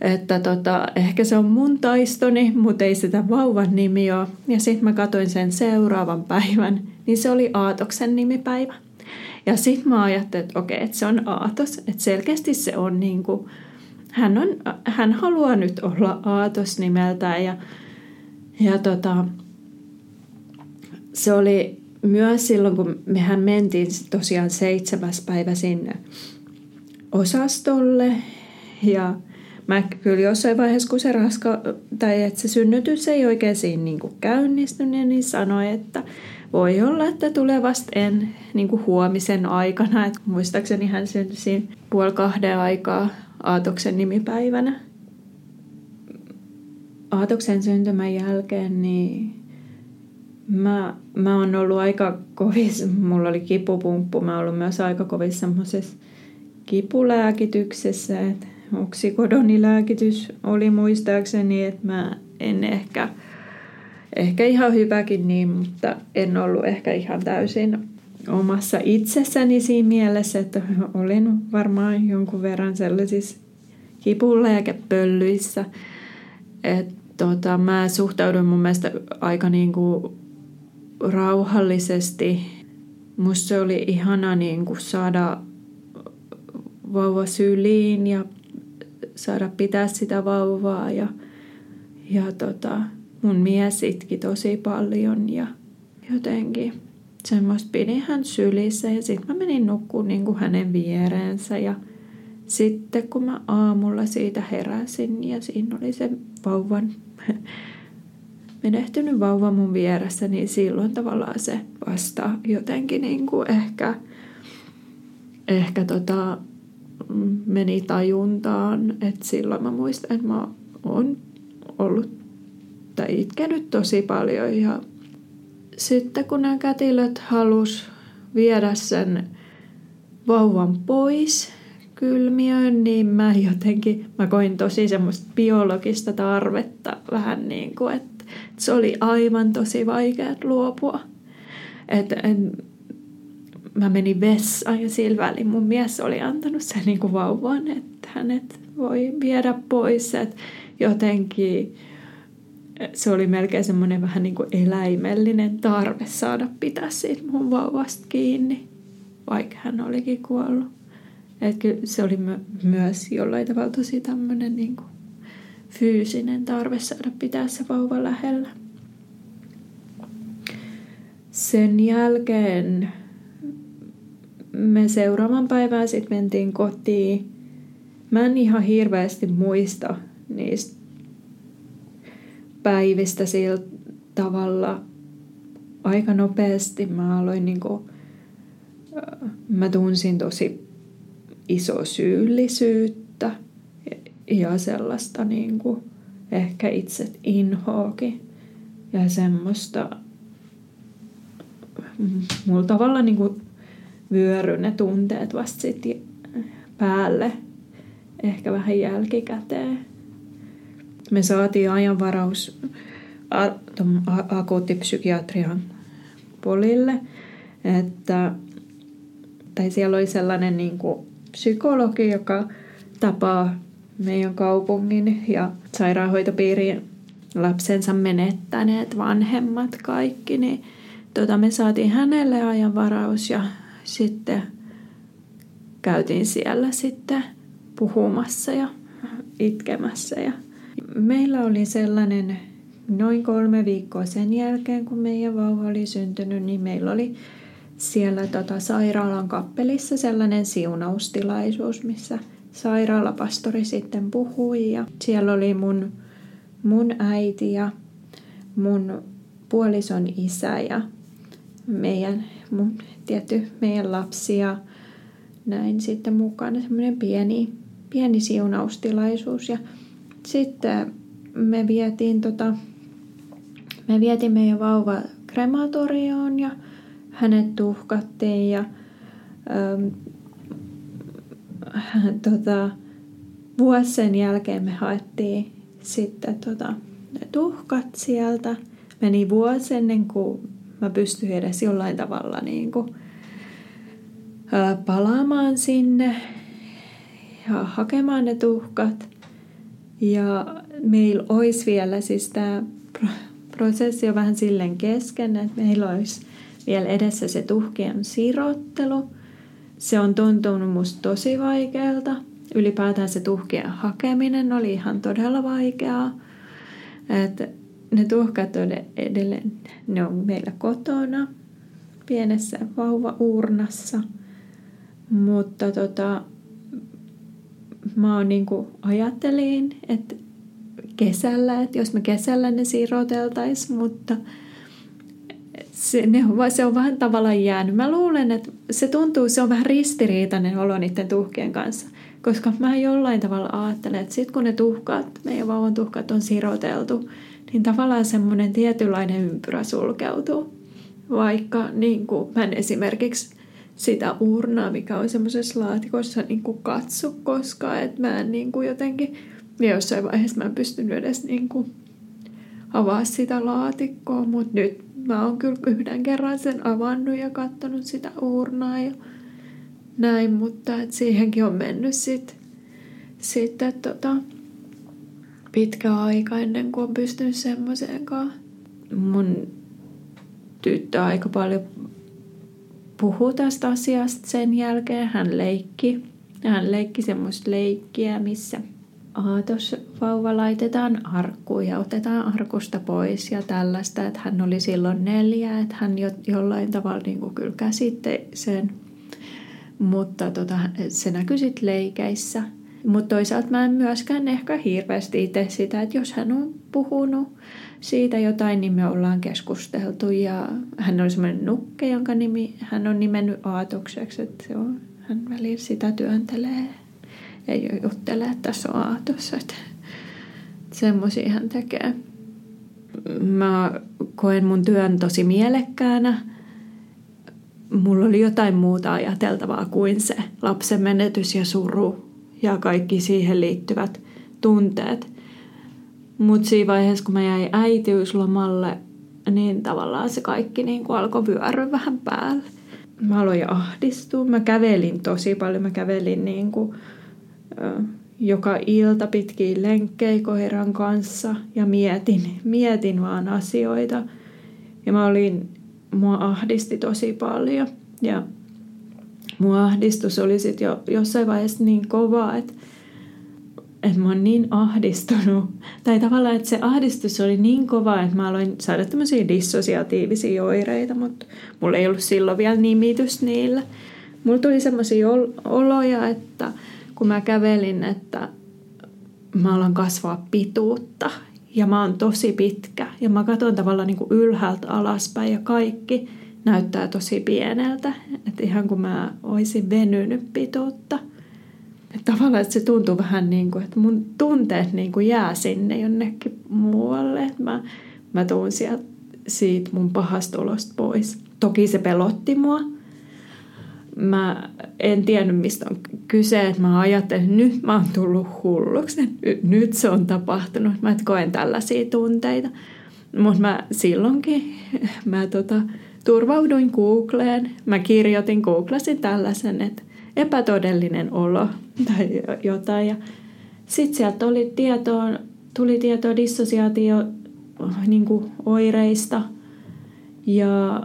että tota, ehkä se on mun taistoni, mutta ei sitä vauvan nimi ole. Ja sitten mä katsoin sen seuraavan päivän, niin se oli Aatoksen nimipäivä. Ja sitten mä ajattelin, että okei, että se on Aatos, että selkeästi se on niin kuin, hän, on, hän haluaa nyt olla Aatos nimeltään. Ja, ja tota, se oli myös silloin, kun mehän mentiin tosiaan seitsemäs päivä sinne osastolle. Ja mä kyllä jossain vaiheessa, kun se raska, tai että se synnytys ei oikein siinä niin käynnistynyt, niin sanoi, että voi olla, että tulee vasta en niin kuin huomisen aikana. Et muistaakseni hän syntyi puoli kahden aikaa Aatoksen nimipäivänä. Aatoksen syntymän jälkeen niin mä, mä oon ollut aika kovissa, mulla oli kipupumppu, mä oon ollut myös aika kovissa semmoisessa kipulääkityksessä, että oksikodonilääkitys oli muistaakseni, että mä en ehkä – ehkä ihan hyväkin niin, mutta en ollut ehkä ihan täysin omassa itsessäni siinä mielessä, että olin varmaan jonkun verran sellaisissa kipulääkepöllyissä. Että tota, mä suhtaudun mun mielestä aika niin kuin rauhallisesti. Musta se oli ihana niin kuin saada vauva syliin ja saada pitää sitä vauvaa ja, ja tota, mun mies itki tosi paljon ja jotenkin semmoista pidin hän sylissä ja sitten mä menin nukkuun niin kuin hänen viereensä ja sitten kun mä aamulla siitä heräsin ja siinä oli se vauvan, menehtynyt vauva mun vieressä, niin silloin tavallaan se vasta jotenkin niin kuin ehkä, ehkä tota, meni tajuntaan, että silloin mä muistan, että mä oon ollut tai itkenyt tosi paljon ja sitten kun nämä kätilöt halus viedä sen vauvan pois kylmiöön, niin mä jotenkin, mä koin tosi semmoista biologista tarvetta vähän niin kuin, että, se oli aivan tosi vaikea luopua. Että mä menin vessaan ja sillä välin mun mies oli antanut sen niin kuin vauvan, että hänet voi viedä pois. Että jotenkin se oli melkein semmoinen vähän niin kuin eläimellinen tarve saada pitää siitä mun vauvasta kiinni, vaikka hän olikin kuollut. Että se oli my- myös jollain tavalla tosi tämmöinen niin kuin fyysinen tarve saada pitää se vauva lähellä. Sen jälkeen me seuraavan päivään sitten mentiin kotiin. Mä en ihan hirveästi muista niistä päivistä sillä tavalla aika nopeasti. Mä aloin niin kuin, mä tunsin tosi iso syyllisyyttä ja sellaista niin kuin ehkä itse inhoakin ja semmoista mulla tavallaan niin kuin vyöry ne tunteet vasta sitten päälle ehkä vähän jälkikäteen. Me saatiin ajanvaraus akuuttipsykiatrian polille, että tai siellä oli sellainen niin kuin psykologi, joka tapaa meidän kaupungin ja sairaanhoitopiirin lapsensa menettäneet vanhemmat kaikki, niin tota, me saatiin hänelle ajanvaraus ja sitten käytiin siellä sitten puhumassa ja itkemässä. Ja meillä oli sellainen noin kolme viikkoa sen jälkeen, kun meidän vauva oli syntynyt, niin meillä oli siellä tota sairaalan kappelissa sellainen siunaustilaisuus, missä sairaalapastori sitten puhui. Ja siellä oli mun, mun äiti ja mun puolison isä ja meidän, mun, tietty, meidän lapsi ja näin sitten mukana semmoinen pieni, pieni siunaustilaisuus. Ja sitten me vietiin tota, me vietiin meidän vauva krematorioon ja hänet tuhkattiin ja ähm, tota, vuosi sen jälkeen me haettiin sitten tota, ne tuhkat sieltä. Meni vuosi ennen kuin mä pystyin edes jollain tavalla niin kuin, ää, palaamaan sinne ja hakemaan ne tuhkat. Ja meillä olisi vielä siis tämä prosessi on vähän silleen kesken, että meillä olisi vielä edessä se tuhkien sirottelu. Se on tuntunut musta tosi vaikealta. Ylipäätään se tuhkien hakeminen oli ihan todella vaikeaa. Että ne tuhkat on edelleen, ne on meillä kotona pienessä vauva-uurnassa. Mutta tota, mä oon niinku ajattelin, että kesällä, että jos me kesällä ne siroteltaisiin, mutta se, ne on, se on vähän tavallaan jäänyt. Mä luulen, että se tuntuu, se on vähän ristiriitainen olo niiden tuhkien kanssa. Koska mä jollain tavalla ajattelen, että sitten kun ne tuhkat, meidän vauvan tuhkat on siroteltu, niin tavallaan semmoinen tietynlainen ympyrä sulkeutuu. Vaikka niin kuin mä en esimerkiksi sitä urnaa, mikä on semmoisessa laatikossa, niin kuin katso koskaan, että mä en niin kuin jotenkin, ja jossain vaiheessa mä en pystynyt edes niin kuin avaa sitä laatikkoa, mutta nyt mä oon kyllä yhden kerran sen avannut ja katsonut sitä urnaa ja näin, mutta et siihenkin on mennyt sit, sitten tota, pitkä aika ennen kuin on pystynyt semmoiseenkaan. Mun tyttö aika paljon puhui tästä asiasta sen jälkeen. Hän leikki. Hän leikki semmoista leikkiä, missä aatos vauva laitetaan arkkuun ja otetaan arkusta pois ja tällaista, että hän oli silloin neljä, että hän jo, jollain tavalla niin kuin kyllä käsitte sen, mutta tota, se näkyi sitten leikeissä. Mutta toisaalta mä en myöskään ehkä hirveästi itse sitä, että jos hän on puhunut siitä jotain, niin me ollaan keskusteltu. Ja hän on semmoinen nukke, jonka nimi hän on nimennyt Aatokseksi, että se on, hän välillä sitä työntelee ja juttelee, että tässä on Aatos. Että semmoisia hän tekee. Mä koen mun työn tosi mielekkäänä. Mulla oli jotain muuta ajateltavaa kuin se lapsen menetys ja suru ja kaikki siihen liittyvät tunteet. Mutta siinä vaiheessa, kun mä jäin äitiyslomalle, niin tavallaan se kaikki niin kuin alkoi vyöryä vähän päälle. Mä aloin ahdistua. Mä kävelin tosi paljon. Mä kävelin niin kuin, joka ilta pitkiin lenkkejä koiran kanssa ja mietin, mietin vaan asioita. Ja mä olin, mua ahdisti tosi paljon. Ja mua ahdistus oli sitten jo jossain vaiheessa niin kova, että, että mä oon niin ahdistunut. Tai tavallaan, että se ahdistus oli niin kova, että mä aloin saada tämmöisiä dissosiatiivisia oireita, mutta mulla ei ollut silloin vielä nimitys niillä. Mulla tuli semmoisia oloja, että kun mä kävelin, että mä alan kasvaa pituutta ja mä oon tosi pitkä ja mä katson tavallaan niin kuin ylhäältä alaspäin ja kaikki – näyttää tosi pieneltä. Että ihan kun mä olisin venynyt pituutta. Että tavallaan että se tuntuu vähän niin kuin, että mun tunteet niin kuin jää sinne jonnekin muualle. Että mä, mä tuun sieltä, siitä mun pahasta olosta pois. Toki se pelotti mua. Mä en tiennyt, mistä on kyse. Että mä ajattelin, että nyt mä oon tullut hulluksi. Nyt se on tapahtunut. Mä koen tällaisia tunteita. Mutta mä silloinkin, mä tota, turvauduin Googleen. Mä kirjoitin, googlasin tällaisen, että epätodellinen olo tai jotain. Ja sitten sieltä oli tietoa, tuli tietoa dissosiaatio niin oireista ja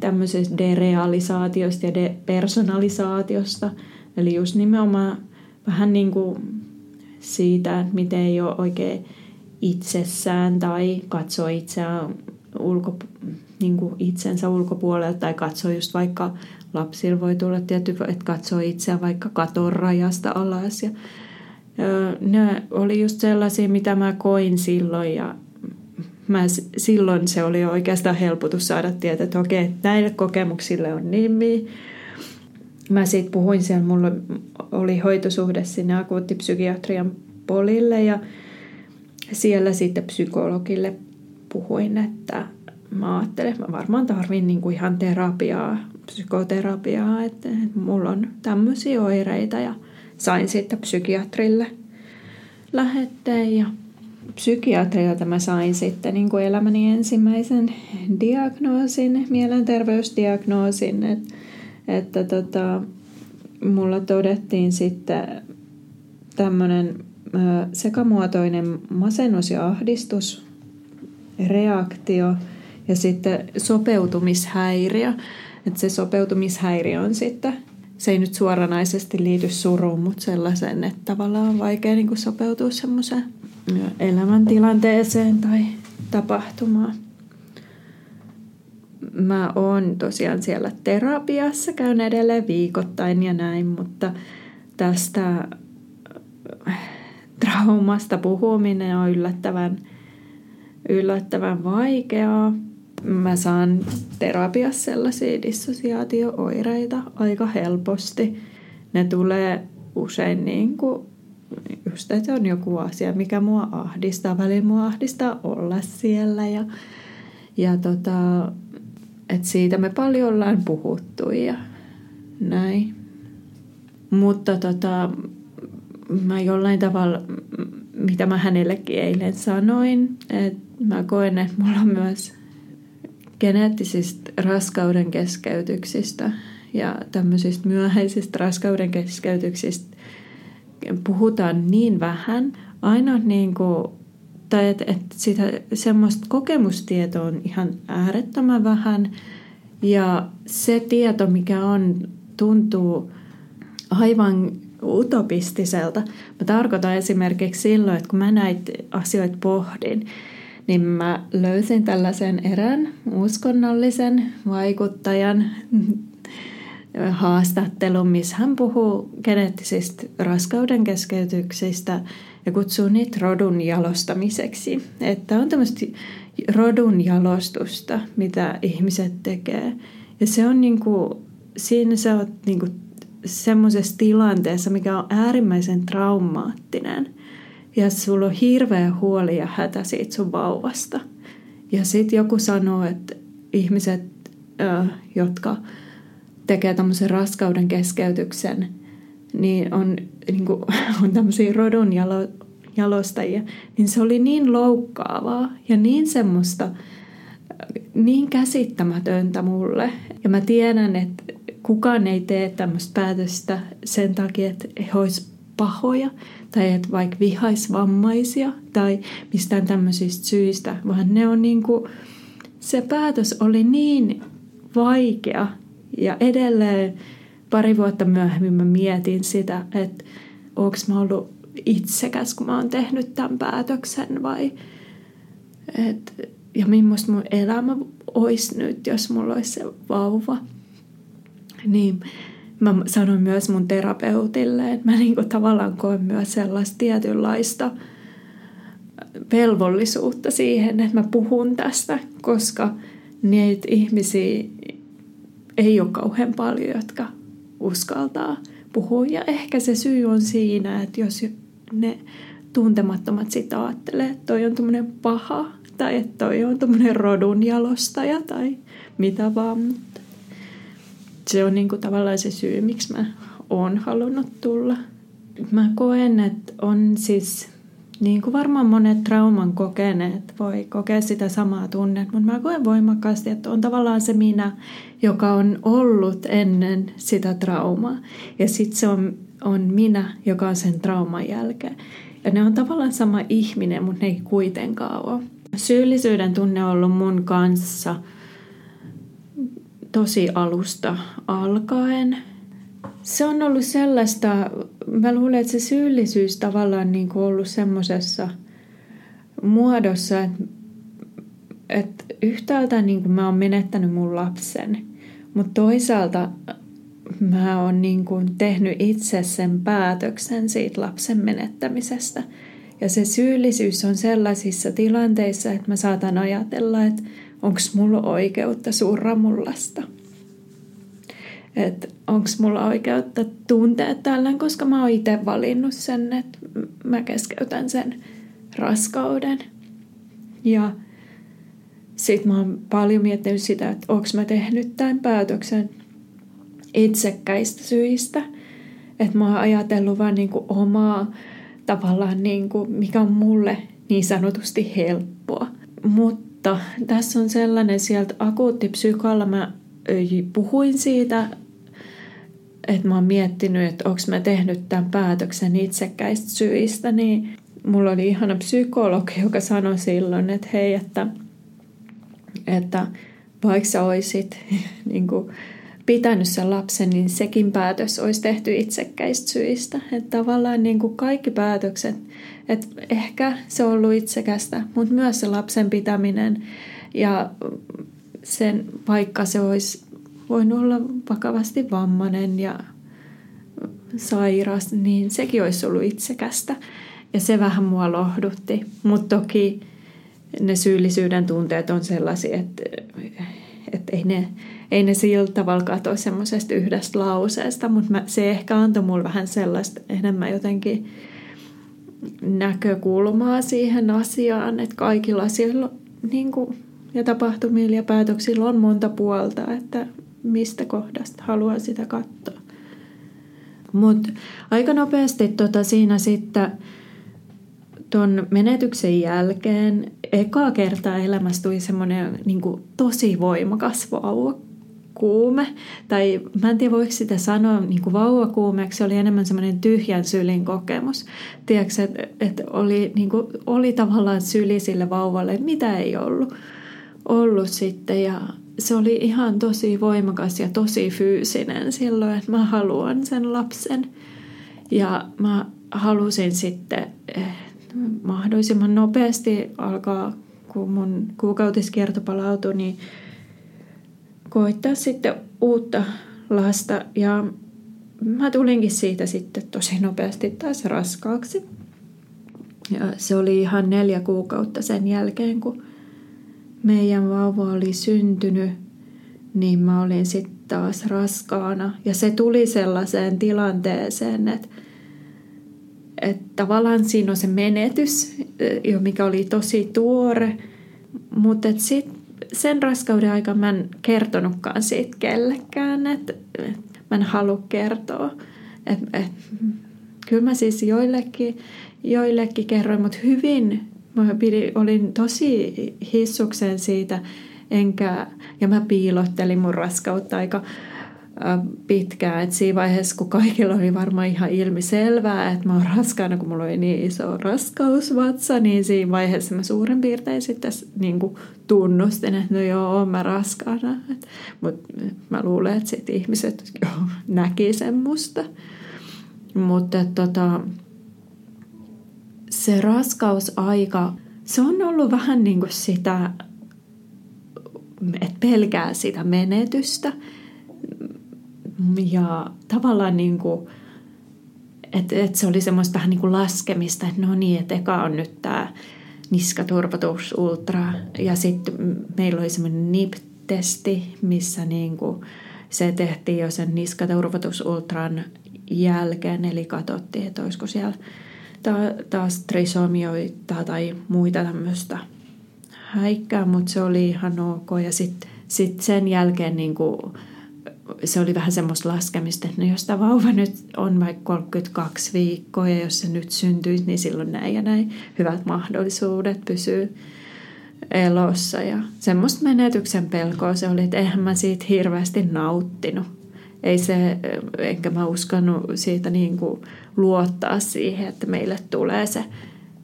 tämmöisestä derealisaatiosta ja depersonalisaatiosta. Eli just nimenomaan vähän niin kuin siitä, että miten ei ole oikein itsessään tai katsoo itseään ulko, niin kuin itsensä ulkopuolelta tai katsoo just vaikka lapsilla voi tulla tietty, että katsoo itseään vaikka katon rajasta alas. Ja, ne oli just sellaisia, mitä mä koin silloin ja mä, silloin se oli oikeastaan helpotus saada tietää, että okei, näille kokemuksille on nimi. Mä sitten puhuin siellä, mulla oli hoitosuhde sinne akuuttipsykiatrian polille ja siellä sitten psykologille puhuin, että mä ajattelin, että mä varmaan tarvin niinku ihan terapiaa, psykoterapiaa, että, mulla on tämmöisiä oireita ja sain sitten psykiatrille lähetteen ja psykiatrilta mä sain sitten niin kuin elämäni ensimmäisen diagnoosin, mielenterveysdiagnoosin, että, että tota, mulla todettiin sitten tämmöinen sekamuotoinen masennus ja ahdistus, reaktio ja sitten sopeutumishäiriö. Että se sopeutumishäiriö on sitten, se ei nyt suoranaisesti liity suruun, mutta sellaisen, että tavallaan on vaikea niin kuin sopeutua semmoiseen elämäntilanteeseen tai tapahtumaan. Mä oon tosiaan siellä terapiassa, käyn edelleen viikoittain ja näin, mutta tästä traumasta puhuminen on yllättävän, yllättävän vaikeaa. Mä saan terapiassa sellaisia dissosiaatio-oireita aika helposti. Ne tulee usein niin kuin just, että on joku asia, mikä mua ahdistaa. Välillä mua ahdistaa olla siellä ja, ja tota, että siitä me paljon ollaan puhuttu ja näin. Mutta tota, mä jollain tavalla, mitä mä hänellekin eilen sanoin, että mä koen, että mulla on myös geneettisistä raskauden keskeytyksistä ja tämmöisistä myöhäisistä raskauden keskeytyksistä puhutaan niin vähän. Aina niin kuin, tai että et sitä semmoista kokemustietoa on ihan äärettömän vähän. Ja se tieto, mikä on, tuntuu aivan utopistiselta. Mä tarkoitan esimerkiksi silloin, että kun mä näitä asioita pohdin, niin mä löysin tällaisen erään uskonnollisen vaikuttajan haastattelun, missä hän puhuu geneettisistä raskauden keskeytyksistä ja kutsuu niitä rodun jalostamiseksi. Että on tämmöistä rodun jalostusta, mitä ihmiset tekee. Ja se on niin kuin, siinä sä oot niin kuin semmoisessa tilanteessa, mikä on äärimmäisen traumaattinen. Ja sulla on hirveä huoli ja hätä siitä sun vauvasta. Ja sitten joku sanoo, että ihmiset, jotka tekee tämmöisen raskauden keskeytyksen, niin on, niin kuin, on tämmöisiä rodun jalo, jalostajia, niin se oli niin loukkaavaa ja niin semmoista, niin käsittämätöntä mulle. Ja mä tiedän, että kukaan ei tee tämmöistä päätöstä sen takia, että he olisi pahoja tai että vaikka vihais vammaisia tai mistään tämmöisistä syistä, vaan ne on niin kuin, se päätös oli niin vaikea ja edelleen pari vuotta myöhemmin mä mietin sitä, että onko mä ollut itsekäs, kun mä oon tehnyt tämän päätöksen vai et, ja millaista mun elämä olisi nyt, jos mulla olisi se vauva. Niin mä sanoin myös mun terapeutille, että mä niinku tavallaan koen myös sellaista tietynlaista velvollisuutta siihen, että mä puhun tästä, koska niitä ihmisiä ei ole kauhean paljon, jotka uskaltaa puhua. Ja ehkä se syy on siinä, että jos ne tuntemattomat sitä ajattelee, että toi on tämmöinen paha tai että toi on tämmöinen rodun jalostaja tai mitä vaan. Se on niinku tavallaan se syy, miksi mä oon halunnut tulla. Mä koen, että on siis niin kuin varmaan monet trauman kokeneet voi kokea sitä samaa tunnetta, mutta mä koen voimakkaasti, että on tavallaan se minä, joka on ollut ennen sitä traumaa. Ja sitten se on, on minä, joka on sen trauman jälkeen. Ja ne on tavallaan sama ihminen, mutta ne ei kuitenkaan ole. Syyllisyyden tunne on ollut mun kanssa tosi alusta alkaen. Se on ollut sellaista, mä luulen, että se syyllisyys tavallaan niin kuin ollut semmoisessa muodossa, että, että yhtäältä niin kuin mä oon menettänyt mun lapsen, mutta toisaalta mä oon niin kuin tehnyt itse sen päätöksen siitä lapsen menettämisestä. Ja se syyllisyys on sellaisissa tilanteissa, että mä saatan ajatella, että onko mulla oikeutta surra mun lasta että onko mulla oikeutta tuntea tällään, koska mä oon itse valinnut sen, että mä keskeytän sen raskauden. Ja sit mä oon paljon miettinyt sitä, että onko mä tehnyt tämän päätöksen itsekkäistä syistä. Että mä oon ajatellut vaan niinku omaa tavallaan, niinku, mikä on mulle niin sanotusti helppoa. Mutta tässä on sellainen sieltä akuuttipsykalla, mä puhuin siitä, että mä oon miettinyt, että onko mä tehnyt tämän päätöksen itsekkäistä syistä, niin mulla oli ihana psykologi, joka sanoi silloin, että hei, että, että vaikka sä olisit niin kuin, pitänyt sen lapsen, niin sekin päätös olisi tehty itsekkäistä syistä. Että tavallaan niin kuin kaikki päätökset, että ehkä se on ollut itsekästä, mutta myös se lapsen pitäminen ja sen, vaikka se olisi voinut olla vakavasti vammainen ja sairas, niin sekin olisi ollut itsekästä. Ja se vähän mua lohdutti. Mutta toki ne syyllisyyden tunteet on sellaisia, että, että ei, ne, ei ne sillä tavalla katoa semmoisesta yhdestä lauseesta, mutta se ehkä antoi mulle vähän sellaista enemmän jotenkin näkökulmaa siihen asiaan, että kaikilla asioilla niin kuin, ja tapahtumilla ja päätöksillä on monta puolta, että mistä kohdasta haluaa sitä katsoa. Mutta aika nopeasti tota siinä sitten tuon menetyksen jälkeen ekaa kertaa elämässä tuli semmoinen niin tosi voimakas vauvakuume. Tai mä en tiedä voiko sitä sanoa niin kuin vauvakuumeeksi, se oli enemmän semmoinen tyhjän sylin kokemus. Tiedätkö, että et oli, niin kuin, oli tavallaan syli sille vauvalle, mitä ei ollut, ollut sitten. Ja se oli ihan tosi voimakas ja tosi fyysinen silloin, että mä haluan sen lapsen. Ja mä halusin sitten eh, mahdollisimman nopeasti alkaa, kun mun kuukautiskierto palautui, niin koittaa sitten uutta lasta. Ja mä tulinkin siitä sitten tosi nopeasti taas raskaaksi. Ja se oli ihan neljä kuukautta sen jälkeen, kun meidän vauva oli syntynyt, niin mä olin sitten taas raskaana. Ja se tuli sellaiseen tilanteeseen, että, että tavallaan siinä on se menetys, mikä oli tosi tuore, mutta sit sen raskauden aikana mä en kertonutkaan siitä kellekään, että, mä en halua kertoa. Et, et, kyllä mä siis joillekin, joillekin kerroin, mutta hyvin Mä pidin, olin tosi hissuksen siitä, enkä, ja mä piilottelin mun raskautta aika pitkään. Et siinä vaiheessa, kun kaikilla oli varmaan ihan ilmi selvää, että mä oon raskaana, kun mulla oli niin iso raskausvatsa, niin siinä vaiheessa mä suurin piirtein sitten niin kuin tunnustin, että no joo, oon mä raskaana. Mutta mä luulen, että sitten ihmiset jo näki sen musta. Mutta tota, se raskausaika, se on ollut vähän niin kuin sitä, että pelkää sitä menetystä. Ja tavallaan niin kuin, että, että se oli semmoista vähän niin kuin laskemista, että no niin, että eka on nyt tämä niskaturvatus ultra. Ja sitten meillä oli semmoinen NIP-testi, missä niin kuin se tehtiin jo sen niskaturvatus ultran jälkeen, eli katsottiin, että olisiko siellä taas trisomioita tai muita tämmöistä häikkää, mutta se oli ihan ok. Ja sitten sit sen jälkeen niin kuin, se oli vähän semmoista laskemista, että no jos tämä vauva nyt on vaikka 32 viikkoa ja jos se nyt syntyisi, niin silloin näin ja näin hyvät mahdollisuudet pysyy elossa. Ja semmoista menetyksen pelkoa se oli, että eihän mä siitä hirveästi nauttinut. Ei se, enkä mä uskonut siitä niin kuin luottaa siihen, että meille tulee se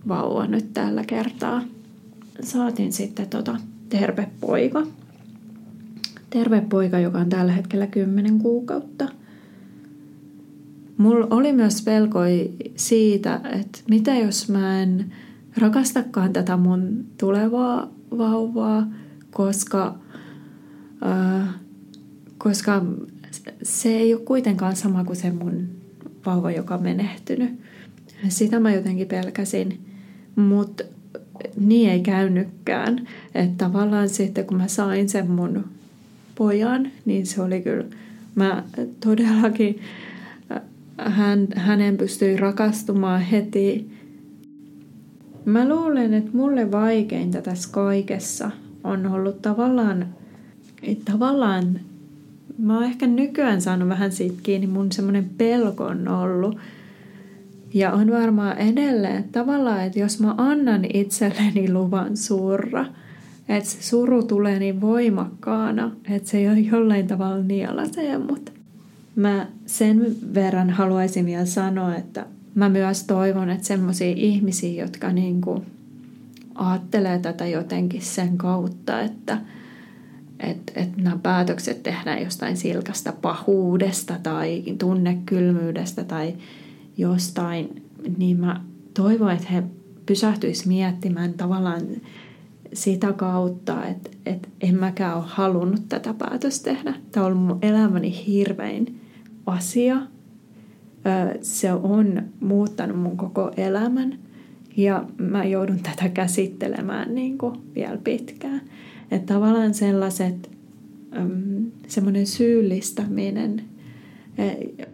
vauva nyt tällä kertaa. Saatiin sitten tota terve poika. Terve poika, joka on tällä hetkellä 10 kuukautta. Mulla oli myös pelkoi siitä, että mitä jos mä en rakastakaan tätä mun tulevaa vauvaa, koska, äh, koska se ei ole kuitenkaan sama kuin se mun vauva, joka on menehtynyt. Sitä mä jotenkin pelkäsin, mutta niin ei käynytkään. Että tavallaan sitten kun mä sain sen mun pojan, niin se oli kyllä, mä todellakin hän, hänen pystyi rakastumaan heti. Mä luulen, että mulle vaikeinta tässä kaikessa on ollut tavallaan, tavallaan mä oon ehkä nykyään saanut vähän siitä kiinni, mun semmoinen pelko on ollut. Ja on varmaan edelleen tavallaan, että jos mä annan itselleni luvan surra, että se suru tulee niin voimakkaana, että se ei jollain tavalla nielasee mutta Mä sen verran haluaisin vielä sanoa, että mä myös toivon, että semmoisia ihmisiä, jotka niinku ajattelee tätä jotenkin sen kautta, että – että et nämä päätökset tehdään jostain silkasta pahuudesta tai tunnekylmyydestä tai jostain, niin mä toivon, että he pysähtyisivät miettimään tavallaan sitä kautta, että, että en mäkään ole halunnut tätä päätöstä tehdä. Tämä on ollut mun elämäni hirvein asia. Se on muuttanut mun koko elämän ja mä joudun tätä käsittelemään niin kuin vielä pitkään. Että tavallaan sellaiset, semmoinen syyllistäminen,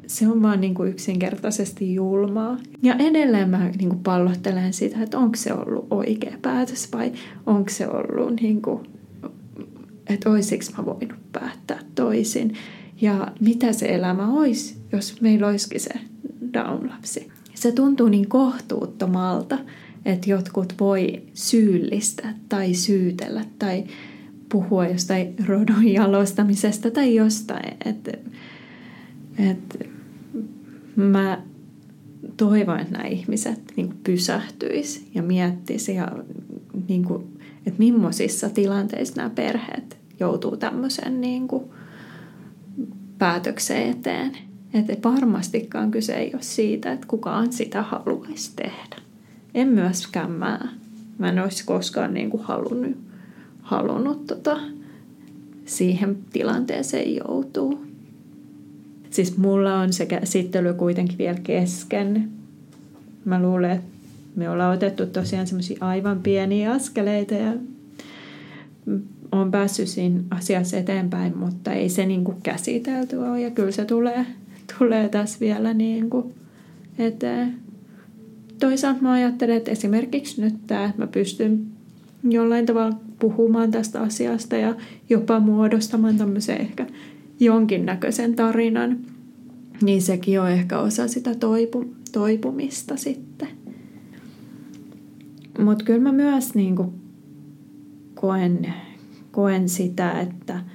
se on vaan niin kuin yksinkertaisesti julmaa. Ja edelleen mä niin kuin pallottelen sitä, että onko se ollut oikea päätös vai onko se ollut niin kuin, että olisiko mä voinut päättää toisin. Ja mitä se elämä olisi, jos meillä olisikin se down-lapsi. Se tuntuu niin kohtuuttomalta, että jotkut voi syyllistä tai syytellä tai puhua jostain rodon jalostamisesta tai jostain. Että et, mä toivon, että nämä ihmiset niin pysähtyisi ja miettisivät, ja, niin kuin, että millaisissa tilanteissa nämä perheet joutuu tämmöisen niin päätökseen eteen. Että varmastikaan kyse ei ole siitä, että kukaan sitä haluaisi tehdä. En myöskään mä. Mä en olisi koskaan niin kuin halunnut, halunnut tota, siihen tilanteeseen joutuu. Siis mulla on se käsittely kuitenkin vielä kesken. Mä luulen, että me ollaan otettu tosiaan semmoisia aivan pieniä askeleita ja on päässyt siinä asiassa eteenpäin, mutta ei se niin kuin käsitelty ole. Ja kyllä se tulee, tulee tässä vielä niin kuin eteen toisaalta mä ajattelen, että esimerkiksi nyt tämä, että mä pystyn jollain tavalla puhumaan tästä asiasta ja jopa muodostamaan tämmöisen ehkä jonkinnäköisen tarinan, niin sekin on ehkä osa sitä toipu, toipumista sitten. Mutta kyllä mä myös niin koen, koen sitä, että –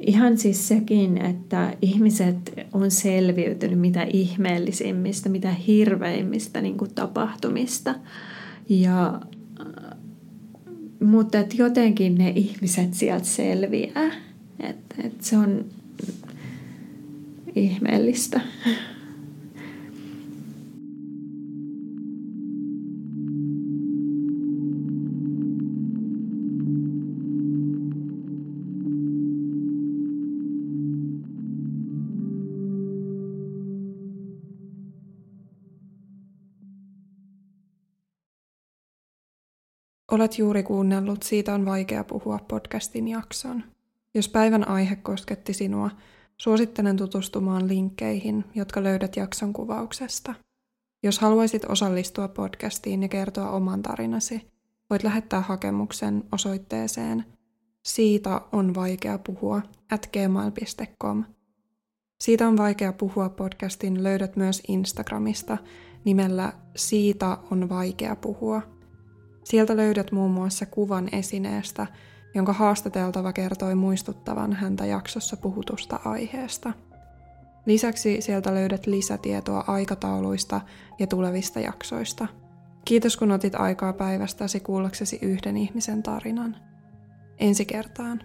Ihan siis sekin, että ihmiset on selviytynyt mitä ihmeellisimmistä, mitä hirveimmistä niin kuin tapahtumista. Ja, mutta että jotenkin ne ihmiset sieltä selviää. Että, että se on ihmeellistä. Olet juuri kuunnellut Siitä on vaikea puhua podcastin jakson. Jos päivän aihe kosketti sinua, Suosittelen tutustumaan linkkeihin, jotka löydät jakson kuvauksesta. Jos haluaisit osallistua podcastiin ja kertoa oman tarinasi, voit lähettää hakemuksen osoitteeseen siitä on vaikea puhua at gmail.com. Siitä on vaikea puhua podcastin löydät myös Instagramista nimellä Siitä on vaikea puhua. Sieltä löydät muun muassa kuvan esineestä, jonka haastateltava kertoi muistuttavan häntä jaksossa puhutusta aiheesta. Lisäksi sieltä löydät lisätietoa aikatauluista ja tulevista jaksoista. Kiitos kun otit aikaa päivästäsi kuullaksesi yhden ihmisen tarinan. Ensi kertaan.